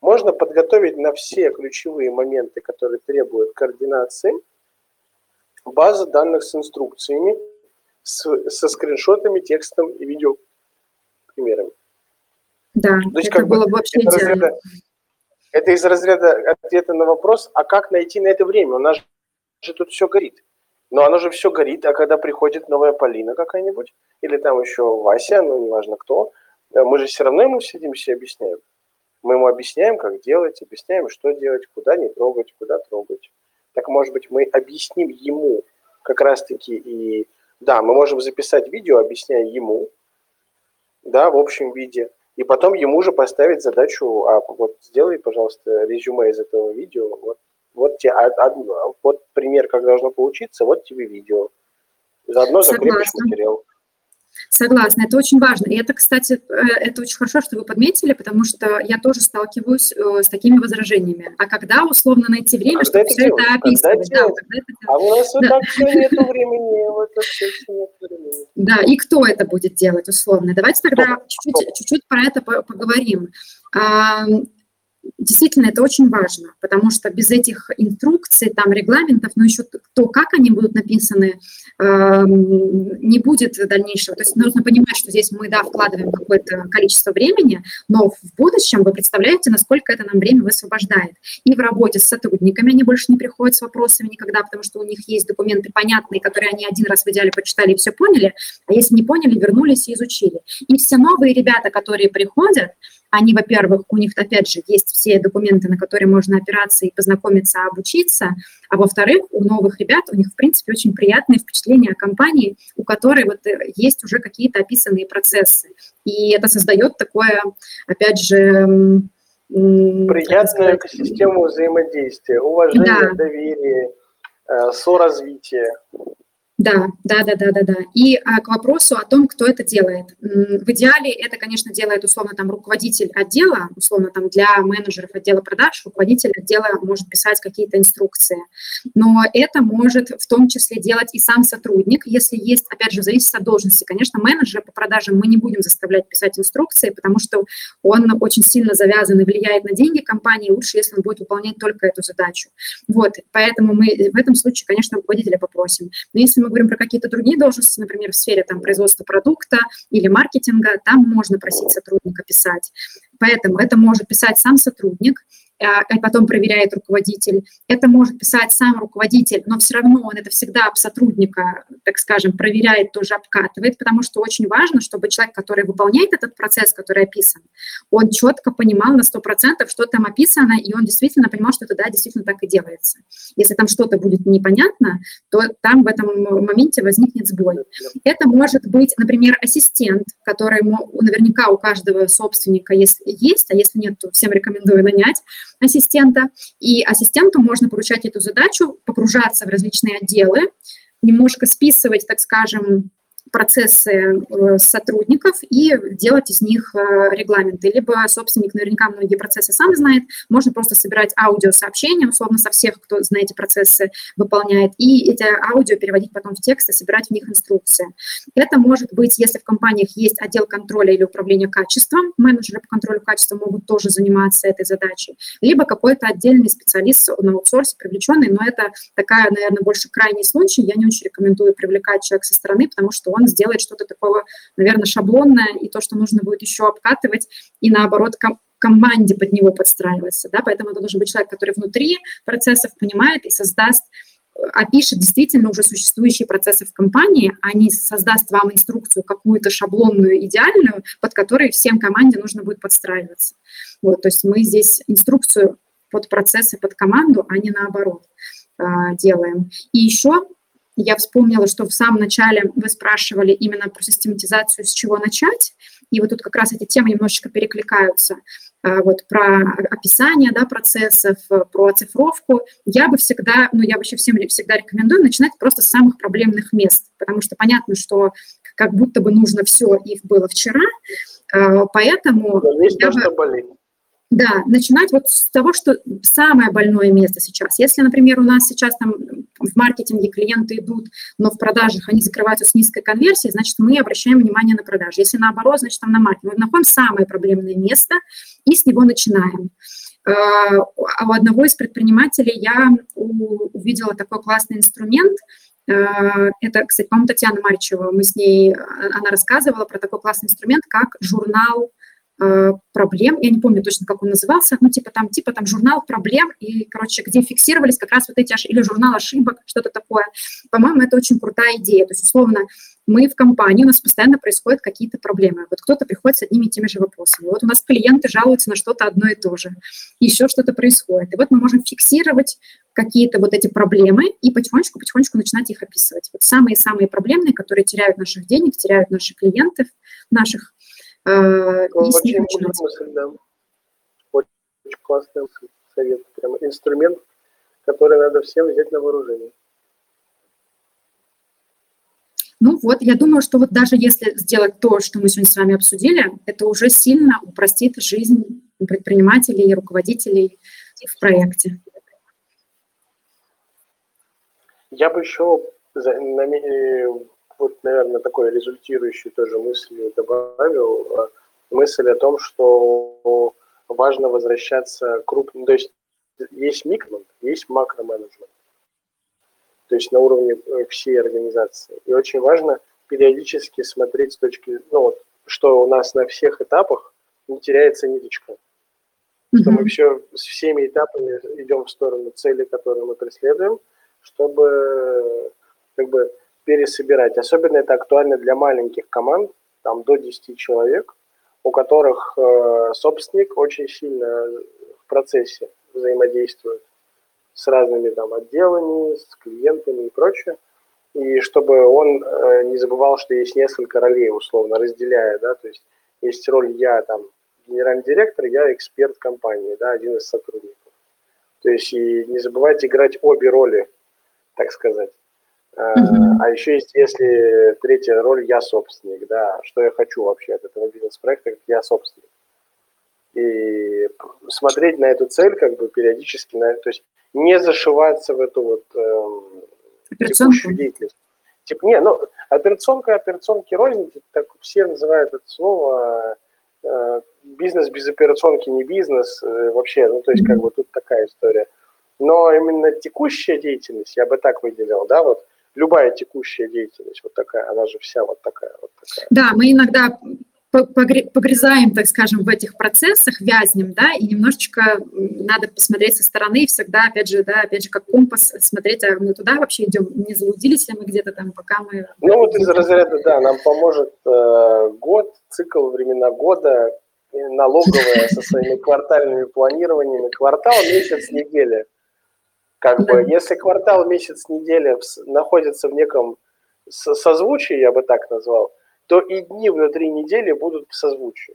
можно подготовить на все ключевые моменты, которые требуют координации, базу данных с инструкциями, с, со скриншотами, текстом и видео примерами. Да, То есть, это как было бы вообще это идеально. Разряда, это из разряда ответа на вопрос, а как найти на это время? У нас же тут все горит. Но оно же все горит, а когда приходит новая Полина какая-нибудь, или там еще Вася, ну неважно кто, э, мы же все равно ему сидимся и объясняем. Мы ему объясняем, как делать, объясняем, что делать, куда не трогать, куда трогать. Так, может быть, мы объясним ему как раз-таки и... Да, мы можем записать видео, объясняя ему, да, в общем виде – и потом ему же поставить задачу, а вот сделай, пожалуйста, резюме из этого видео, вот, вот, тебе, а, а, вот пример, как должно получиться, вот тебе видео. Заодно закрепишь материал. Согласна, это очень важно. И это, кстати, э, это очень хорошо, что вы подметили, потому что я тоже сталкиваюсь э, с такими возражениями. А когда условно найти время, когда чтобы это все делать? это описывать? Когда да, когда это А у нас да. вот так все нету времени, вот все нет времени. Да, и кто это будет делать условно? Давайте тогда чуть-чуть про это поговорим действительно это очень важно, потому что без этих инструкций, там, регламентов, но еще то, как они будут написаны, э, не будет дальнейшего. То есть нужно понимать, что здесь мы, да, вкладываем какое-то количество времени, но в будущем вы представляете, насколько это нам время высвобождает. И в работе с сотрудниками они больше не приходят с вопросами никогда, потому что у них есть документы понятные, которые они один раз в идеале почитали и все поняли, а если не поняли, вернулись и изучили. И все новые ребята, которые приходят, они, во-первых, у них, опять же, есть все документы, на которые можно опираться и познакомиться, обучиться, а во-вторых, у новых ребят, у них, в принципе, очень приятные впечатления о компании, у которой вот э, есть уже какие-то описанные процессы. И это создает такое, опять же... Приятную экосистему взаимодействия, уважение, да. доверие, э, соразвитие. Да, да, да, да, да, да. И а, к вопросу о том, кто это делает. В идеале это, конечно, делает условно там руководитель отдела, условно там для менеджеров отдела продаж, руководитель отдела может писать какие-то инструкции. Но это может в том числе делать и сам сотрудник, если есть, опять же, зависит от должности. Конечно, менеджера по продажам мы не будем заставлять писать инструкции, потому что он очень сильно завязан и влияет на деньги компании, лучше, если он будет выполнять только эту задачу. Вот, поэтому мы в этом случае, конечно, руководителя попросим. Но если мы говорим про какие-то другие должности, например, в сфере там, производства продукта или маркетинга, там можно просить сотрудника писать. Поэтому это может писать сам сотрудник, и потом проверяет руководитель. Это может писать сам руководитель, но все равно он это всегда об сотрудника, так скажем, проверяет, тоже обкатывает, потому что очень важно, чтобы человек, который выполняет этот процесс, который описан, он четко понимал на 100%, что там описано, и он действительно понимал, что это, да, действительно так и делается. Если там что-то будет непонятно, то там в этом моменте возникнет сбой. Это может быть, например, ассистент, который наверняка у каждого собственника есть, есть, а если нет, то всем рекомендую нанять ассистента. И ассистенту можно поручать эту задачу, погружаться в различные отделы, немножко списывать, так скажем, процессы э, сотрудников и делать из них э, регламенты. Либо собственник наверняка многие процессы сам знает, можно просто собирать аудиосообщения, условно, со всех, кто на эти процессы выполняет, и эти аудио переводить потом в текст и собирать в них инструкции. Это может быть, если в компаниях есть отдел контроля или управления качеством, менеджеры по контролю качества могут тоже заниматься этой задачей, либо какой-то отдельный специалист на аутсорсе привлеченный, но это такая, наверное, больше крайний случай, я не очень рекомендую привлекать человека со стороны, потому что он сделает что-то такого, наверное, шаблонное, и то, что нужно будет еще обкатывать, и наоборот, ком команде под него подстраиваться, да, поэтому это должен быть человек, который внутри процессов понимает и создаст опишет действительно уже существующие процессы в компании, а не создаст вам инструкцию какую-то шаблонную, идеальную, под которой всем команде нужно будет подстраиваться. Вот, то есть мы здесь инструкцию под процессы, под команду, а не наоборот а, делаем. И еще я вспомнила, что в самом начале вы спрашивали именно про систематизацию, с чего начать, и вот тут как раз эти темы немножечко перекликаются. А, вот про описание да, процессов, про оцифровку. Я бы всегда, ну я вообще всем всегда рекомендую начинать просто с самых проблемных мест, потому что понятно, что как будто бы нужно все, их было вчера, а, поэтому... есть я то, бы... что болит. Да, начинать вот с того, что самое больное место сейчас. Если, например, у нас сейчас там в маркетинге клиенты идут, но в продажах они закрываются с низкой конверсией, значит, мы обращаем внимание на продажи. Если наоборот, значит, там на маркетинг. Мы находим самое проблемное место и с него начинаем. А, а у одного из предпринимателей я увидела такой классный инструмент, а, это, кстати, по-моему, Татьяна Марчева, мы с ней, она рассказывала про такой классный инструмент, как журнал проблем, я не помню точно, как он назывался, ну, типа там, типа там журнал проблем, и, короче, где фиксировались как раз вот эти, или журнал ошибок, что-то такое. По-моему, это очень крутая идея. То есть, условно, мы в компании, у нас постоянно происходят какие-то проблемы. Вот кто-то приходит с одними и теми же вопросами. Вот у нас клиенты жалуются на что-то одно и то же. Еще что-то происходит. И вот мы можем фиксировать какие-то вот эти проблемы и потихонечку-потихонечку начинать их описывать. Вот самые-самые проблемные, которые теряют наших денег, теряют наших клиентов, наших Э, очень мысль, да. Очень классный совет. Прямо инструмент, который надо всем взять на вооружение. Ну вот, я думаю, что вот даже если сделать то, что мы сегодня с вами обсудили, это уже сильно упростит жизнь предпринимателей и руководителей в проекте. Я бы еще вот, наверное, такой результирующий тоже мысль добавил. А, мысль о том, что важно возвращаться крупным... То есть есть микро, есть макроменеджмент. То есть на уровне э, всей организации. И очень важно периодически смотреть с точки... Ну, вот, что у нас на всех этапах не теряется ниточка. Что мы все с всеми этапами идем в сторону цели, которую мы преследуем, чтобы как бы пересобирать. Особенно это актуально для маленьких команд, там до 10 человек, у которых э, собственник очень сильно в процессе взаимодействует с разными там отделами, с клиентами и прочее. И чтобы он э, не забывал, что есть несколько ролей, условно, разделяя, да, то есть есть роль я там генеральный директор, я эксперт компании, да, один из сотрудников. То есть и не забывайте играть обе роли, так сказать. Uh-huh. А еще есть, если третья роль, я собственник, да, что я хочу вообще от этого бизнес-проекта, как я собственник. И смотреть на эту цель как бы периодически, на, то есть не зашиваться в эту вот э, текущую деятельность. Типа, не, ну, операционка, операционки рознь, так все называют это слово, э, бизнес без операционки не бизнес, э, вообще, ну, то есть, как бы тут такая история. Но именно текущая деятельность, я бы так выделил, да, вот, любая текущая деятельность вот такая, она же вся вот такая вот такая. Да, мы иногда погрязаем, так скажем, в этих процессах, вязнем, да, и немножечко надо посмотреть со стороны, всегда, опять же, да, опять же, как компас, смотреть, а мы туда вообще идем, не заблудились ли мы где-то там, пока мы... Ну, вот из разряда, да, нам поможет э, год, цикл, времена года, налоговая со своими квартальными планированиями, квартал, месяц, неделя. Как бы, если квартал, месяц, неделя находится в неком созвучии, я бы так назвал, то и дни внутри недели будут в созвучии.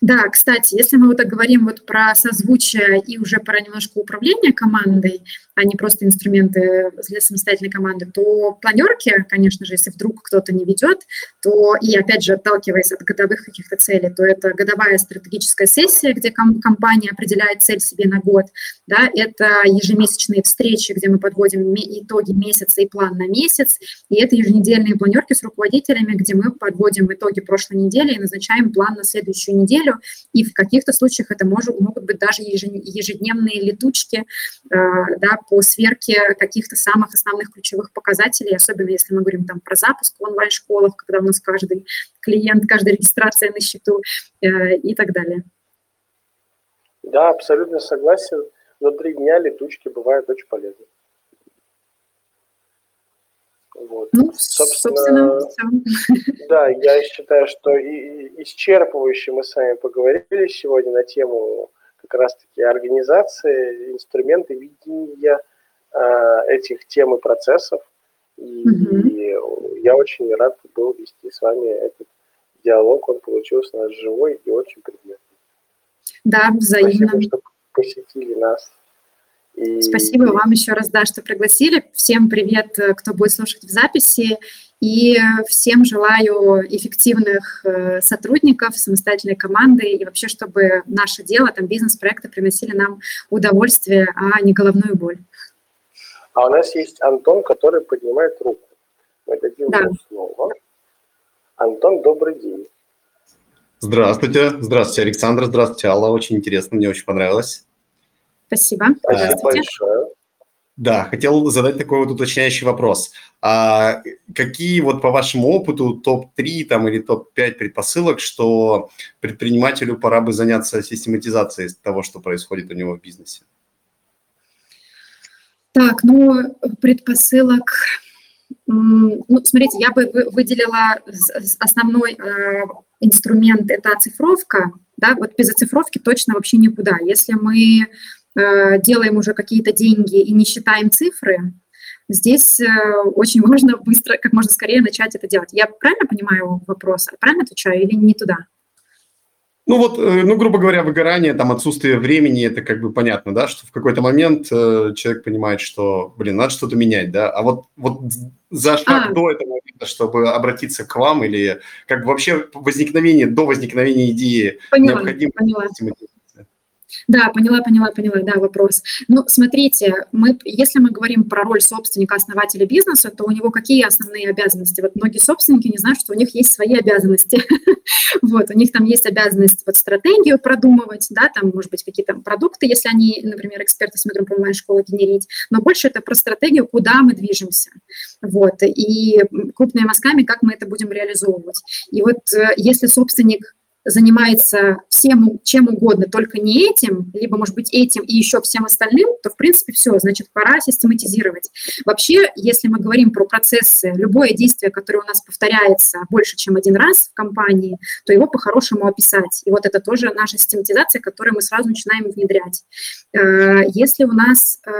Да, кстати, если мы вот так говорим вот про созвучие и уже про немножко управление командой, а не просто инструменты для самостоятельной команды, то планерки, конечно же, если вдруг кто-то не ведет, то и опять же отталкиваясь от годовых каких-то целей, то это годовая стратегическая сессия, где ком- компания определяет цель себе на год, да, это ежемесячные встречи, где мы подводим итоги месяца и план на месяц, и это еженедельные планерки с руководителями, где мы подводим итоги прошлой недели и назначаем план на следующую неделю, и в каких-то случаях это может, могут быть даже ежедневные летучки, э, да, по сверке каких-то самых основных ключевых показателей, особенно если мы говорим там про запуск в онлайн-школах, когда у нас каждый клиент, каждая регистрация на счету э, и так далее. Да, абсолютно согласен. Внутри дня летучки бывают очень полезны. Вот. Ну, собственно, собственно да, я считаю, что и, исчерпывающе мы с вами поговорили сегодня на тему как раз-таки организации, инструменты видения э, этих тем и процессов. И, и я очень рад был вести с вами этот диалог. Он получился у нас живой и очень предметный. Да, взаимно. Спасибо, что посетили нас. И... Спасибо вам еще раз, да, что пригласили. Всем привет, э, кто будет слушать в записи. И всем желаю эффективных э, сотрудников, самостоятельной команды и вообще, чтобы наше дело, там бизнес-проекты приносили нам удовольствие, а не головную боль. А у нас есть Антон, который поднимает руку. Мы дадим да. слово. Антон, добрый день. Здравствуйте. Здравствуйте, Александр. Здравствуйте, Алла. Очень интересно, мне очень понравилось. Спасибо. Спасибо большое. Да, хотел задать такой вот уточняющий вопрос. А какие вот по вашему опыту топ-3 там или топ-5 предпосылок, что предпринимателю пора бы заняться систематизацией того, что происходит у него в бизнесе? Так, ну, предпосылок... Ну, смотрите, я бы выделила основной э, инструмент – это оцифровка. Да, вот без оцифровки точно вообще никуда. Если мы делаем уже какие-то деньги и не считаем цифры, здесь э, очень важно быстро, как можно скорее начать это делать. Я правильно понимаю вопрос? Правильно отвечаю или не туда? Ну вот, э, ну, грубо говоря, выгорание, там, отсутствие времени, это как бы понятно, да, что в какой-то момент э, человек понимает, что, блин, надо что-то менять, да, а вот, вот за шаг а. до этого момента, чтобы обратиться к вам или как бы вообще возникновение, до возникновения идеи поняла, необходимо поняла. Да, поняла, поняла, поняла, да, вопрос. Ну, смотрите, мы, если мы говорим про роль собственника, основателя бизнеса, то у него какие основные обязанности? Вот многие собственники не знают, что у них есть свои обязанности. Вот, у них там есть обязанность вот стратегию продумывать, да, там, может быть, какие-то продукты, если они, например, эксперты смотрят про онлайн-школу генерить, но больше это про стратегию, куда мы движемся, вот, и крупными мазками, как мы это будем реализовывать. И вот э, если собственник занимается всем, чем угодно, только не этим, либо, может быть, этим и еще всем остальным, то, в принципе, все, значит, пора систематизировать. Вообще, если мы говорим про процессы, любое действие, которое у нас повторяется больше, чем один раз в компании, то его по-хорошему описать. И вот это тоже наша систематизация, которую мы сразу начинаем внедрять. Э, если у нас э,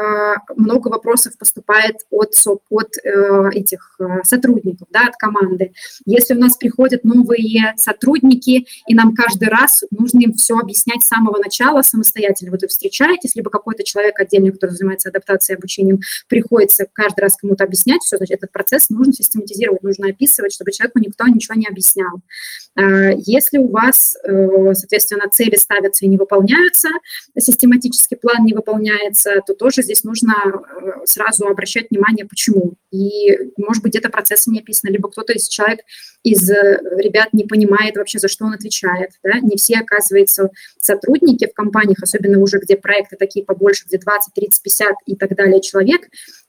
много вопросов поступает от, от э, этих сотрудников, да, от команды, если у нас приходят новые сотрудники, и нам каждый раз нужно им все объяснять с самого начала самостоятельно. Вот вы встречаетесь, либо какой-то человек отдельный, который занимается адаптацией, обучением, приходится каждый раз кому-то объяснять все, значит, этот процесс нужно систематизировать, нужно описывать, чтобы человеку никто ничего не объяснял. А, если у вас, э, соответственно, цели ставятся и не выполняются, систематический план не выполняется, то тоже здесь нужно э, сразу обращать внимание, почему. И, может быть, где-то процессы не описаны, либо кто-то из человек, из э, ребят не понимает вообще, за что он отвечает хватает, да, не все, оказывается, сотрудники в компаниях, особенно уже где проекты такие побольше, где 20, 30, 50 и так далее человек,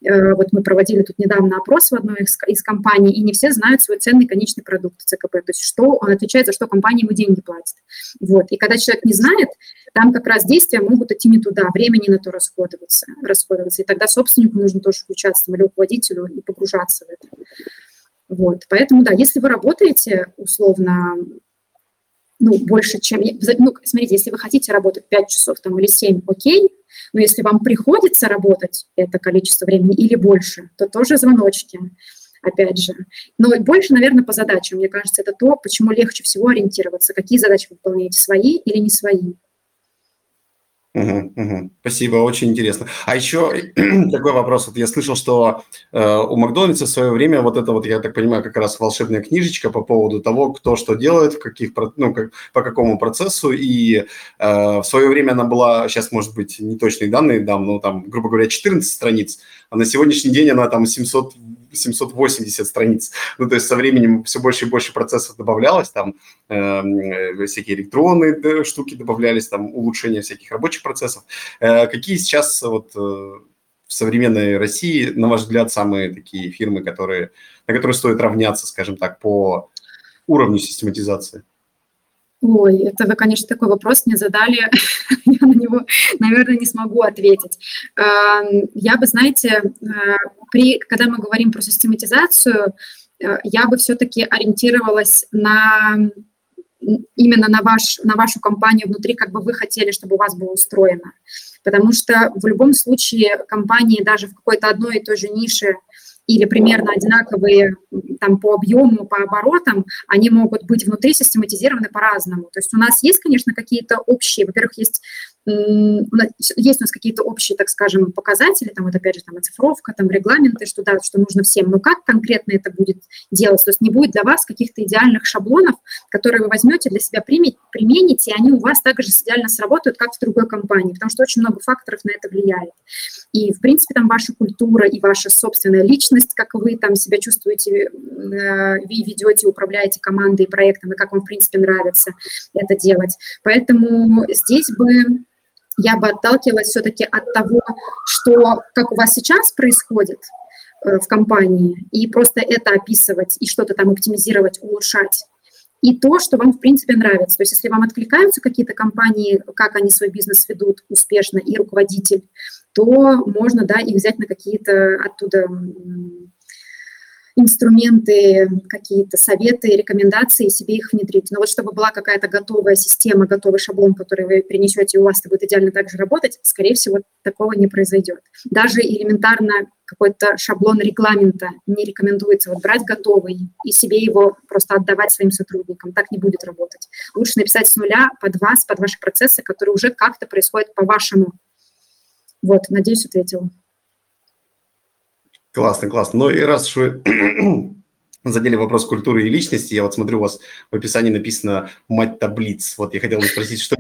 э, вот мы проводили тут недавно опрос в одной из, из компаний, и не все знают свой ценный конечный продукт ЦКП, то есть что он отвечает, за что компания ему деньги платит. Вот. И когда человек не знает, там как раз действия могут идти не туда, времени на то расходоваться, расходоваться. И тогда собственнику нужно тоже там, или руководителю, и погружаться в это. Вот. Поэтому, да, если вы работаете условно ну, больше, чем... Ну, смотрите, если вы хотите работать 5 часов там, или 7, окей, но если вам приходится работать это количество времени или больше, то тоже звоночки, опять же. Но больше, наверное, по задачам. Мне кажется, это то, почему легче всего ориентироваться, какие задачи вы выполняете, свои или не свои. Угу, угу. Спасибо, очень интересно. А еще такой вопрос. Вот я слышал, что э, у Макдональдса в свое время вот это вот, я так понимаю, как раз волшебная книжечка по поводу того, кто что делает, в каких, ну, как, по какому процессу. И э, в свое время она была, сейчас, может быть, не точные данные дам, но там, грубо говоря, 14 страниц, а на сегодняшний день она там 700 780 страниц. Ну, то есть со временем все больше и больше процессов добавлялось, там э, всякие электронные да, штуки добавлялись, там улучшение всяких рабочих процессов. Э, какие сейчас вот э, в современной России, на ваш взгляд, самые такие фирмы, которые, на которые стоит равняться, скажем так, по уровню систематизации? Ой, это вы, конечно, такой вопрос мне задали, я на него, наверное, не смогу ответить. Я бы, знаете, э, при, когда мы говорим про систематизацию, э, я бы все-таки ориентировалась на именно на, ваш, на вашу компанию внутри, как бы вы хотели, чтобы у вас было устроено. Потому что в любом случае компании даже в какой-то одной и той же нише или примерно одинаковые там, по объему, по оборотам, они могут быть внутри систематизированы по-разному. То есть у нас есть, конечно, какие-то общие, во-первых, есть есть у нас какие-то общие, так скажем, показатели, там вот опять же там оцифровка, там регламенты, что да, что нужно всем, но как конкретно это будет делать? То есть не будет для вас каких-то идеальных шаблонов, которые вы возьмете для себя, примените, и они у вас также идеально сработают, как в другой компании, потому что очень много факторов на это влияет. И, в принципе, там ваша культура и ваша собственная личность, как вы там себя чувствуете, э, ведете, управляете командой и проектом, и как вам, в принципе, нравится это делать. Поэтому здесь бы я бы отталкивалась все-таки от того, что, как у вас сейчас происходит э, в компании, и просто это описывать, и что-то там оптимизировать, улучшать. И то, что вам, в принципе, нравится. То есть если вам откликаются какие-то компании, как они свой бизнес ведут успешно, и руководитель, то можно, да, их взять на какие-то оттуда инструменты, какие-то советы, рекомендации, себе их внедрить. Но вот чтобы была какая-то готовая система, готовый шаблон, который вы принесете, и у вас это будет идеально так же работать, скорее всего, такого не произойдет. Даже элементарно какой-то шаблон регламента не рекомендуется вот брать готовый и себе его просто отдавать своим сотрудникам. Так не будет работать. Лучше написать с нуля под вас, под ваши процессы, которые уже как-то происходят по-вашему. Вот, надеюсь, ответила. Классно, классно. Ну и раз вы задели вопрос культуры и личности, я вот смотрю, у вас в описании написано «мать таблиц». Вот я хотел бы спросить, что,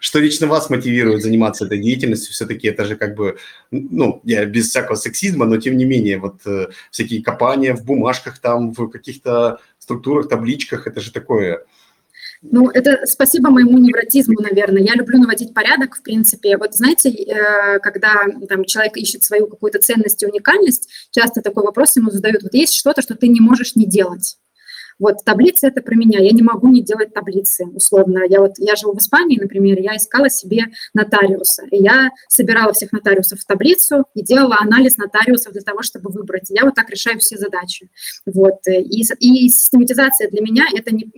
что лично вас мотивирует заниматься этой деятельностью? Все-таки это же как бы, ну, я без всякого сексизма, но тем не менее, вот э, всякие копания в бумажках там, в каких-то структурах, табличках, это же такое ну, это спасибо моему невротизму, наверное. Я люблю наводить порядок, в принципе. Вот знаете, э, когда там, человек ищет свою какую-то ценность и уникальность, часто такой вопрос ему задают. Вот есть что-то, что ты не можешь не делать. Вот таблицы это про меня. Я не могу не делать таблицы, условно. Я вот я живу в Испании, например, я искала себе нотариуса. И я собирала всех нотариусов в таблицу и делала анализ нотариусов для того, чтобы выбрать. Я вот так решаю все задачи. Вот. И, и систематизация для меня это не,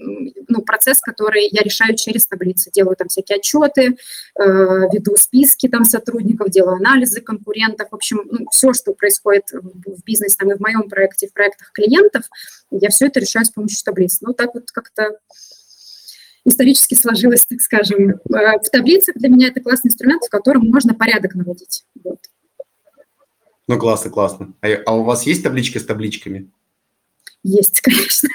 ну, процесс, который я решаю через таблицы. Делаю там всякие отчеты, э, веду списки там сотрудников, делаю анализы конкурентов. В общем, ну, все, что происходит в бизнесе там, и в моем проекте, в проектах клиентов, я все это решаю с помощью таблиц. Ну, так вот как-то исторически сложилось, так скажем. Э, в таблицах для меня это классный инструмент, в котором можно порядок наводить. Вот. Ну, классно, классно. А, а у вас есть таблички с табличками? Есть, конечно.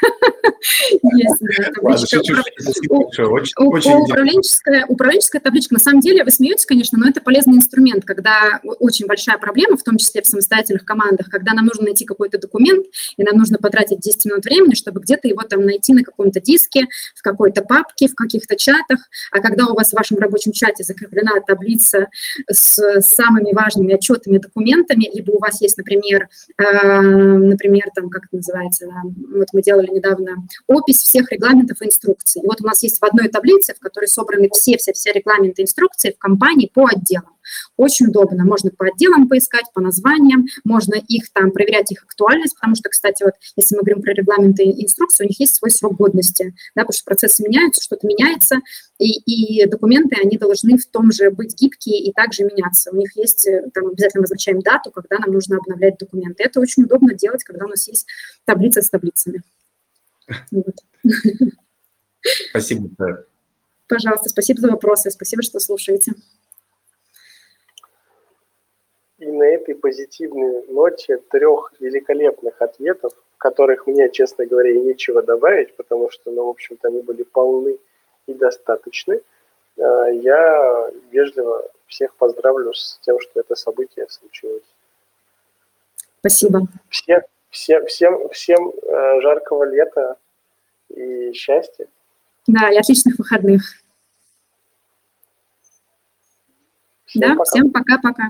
Управленческая, управленческая табличка, на самом деле, вы смеетесь, конечно, но это полезный инструмент, когда очень большая проблема, в том числе в самостоятельных командах, когда нам нужно найти какой-то документ, и нам нужно потратить 10 минут времени, чтобы где-то его там найти на каком-то диске, в какой-то папке, в каких-то чатах, а когда у вас в вашем рабочем чате закреплена таблица с самыми важными отчетами, документами, либо у вас есть, например, э, например, там, как это называется, да, вот мы делали недавно опись всех регламентов и инструкций. Вот у нас есть в одной таблице, в которой собраны все-все-все регламенты и инструкции в компании по отделам. Очень удобно. Можно по отделам поискать, по названиям, можно их там проверять, их актуальность, потому что, кстати, вот если мы говорим про регламенты и инструкции, у них есть свой срок годности, да, потому что процессы меняются, что-то меняется, и, и документы, они должны в том же быть гибкие и также меняться. У них есть, э, там обязательно мы означаем дату, когда нам нужно обновлять документы. Это очень удобно делать, когда у нас есть таблица с таблицами. Вот. Спасибо. Пожалуйста, спасибо за вопросы, спасибо, что слушаете. И на этой позитивной ноте трех великолепных ответов, в которых мне, честно говоря, нечего добавить, потому что, ну, в общем-то, они были полны и достаточны, э, я вежливо всех поздравлю с тем, что это событие случилось. Спасибо. Все, все, всем, всем э, жаркого лета и счастья. Да, и отличных выходных. Всем да, пока. всем пока-пока.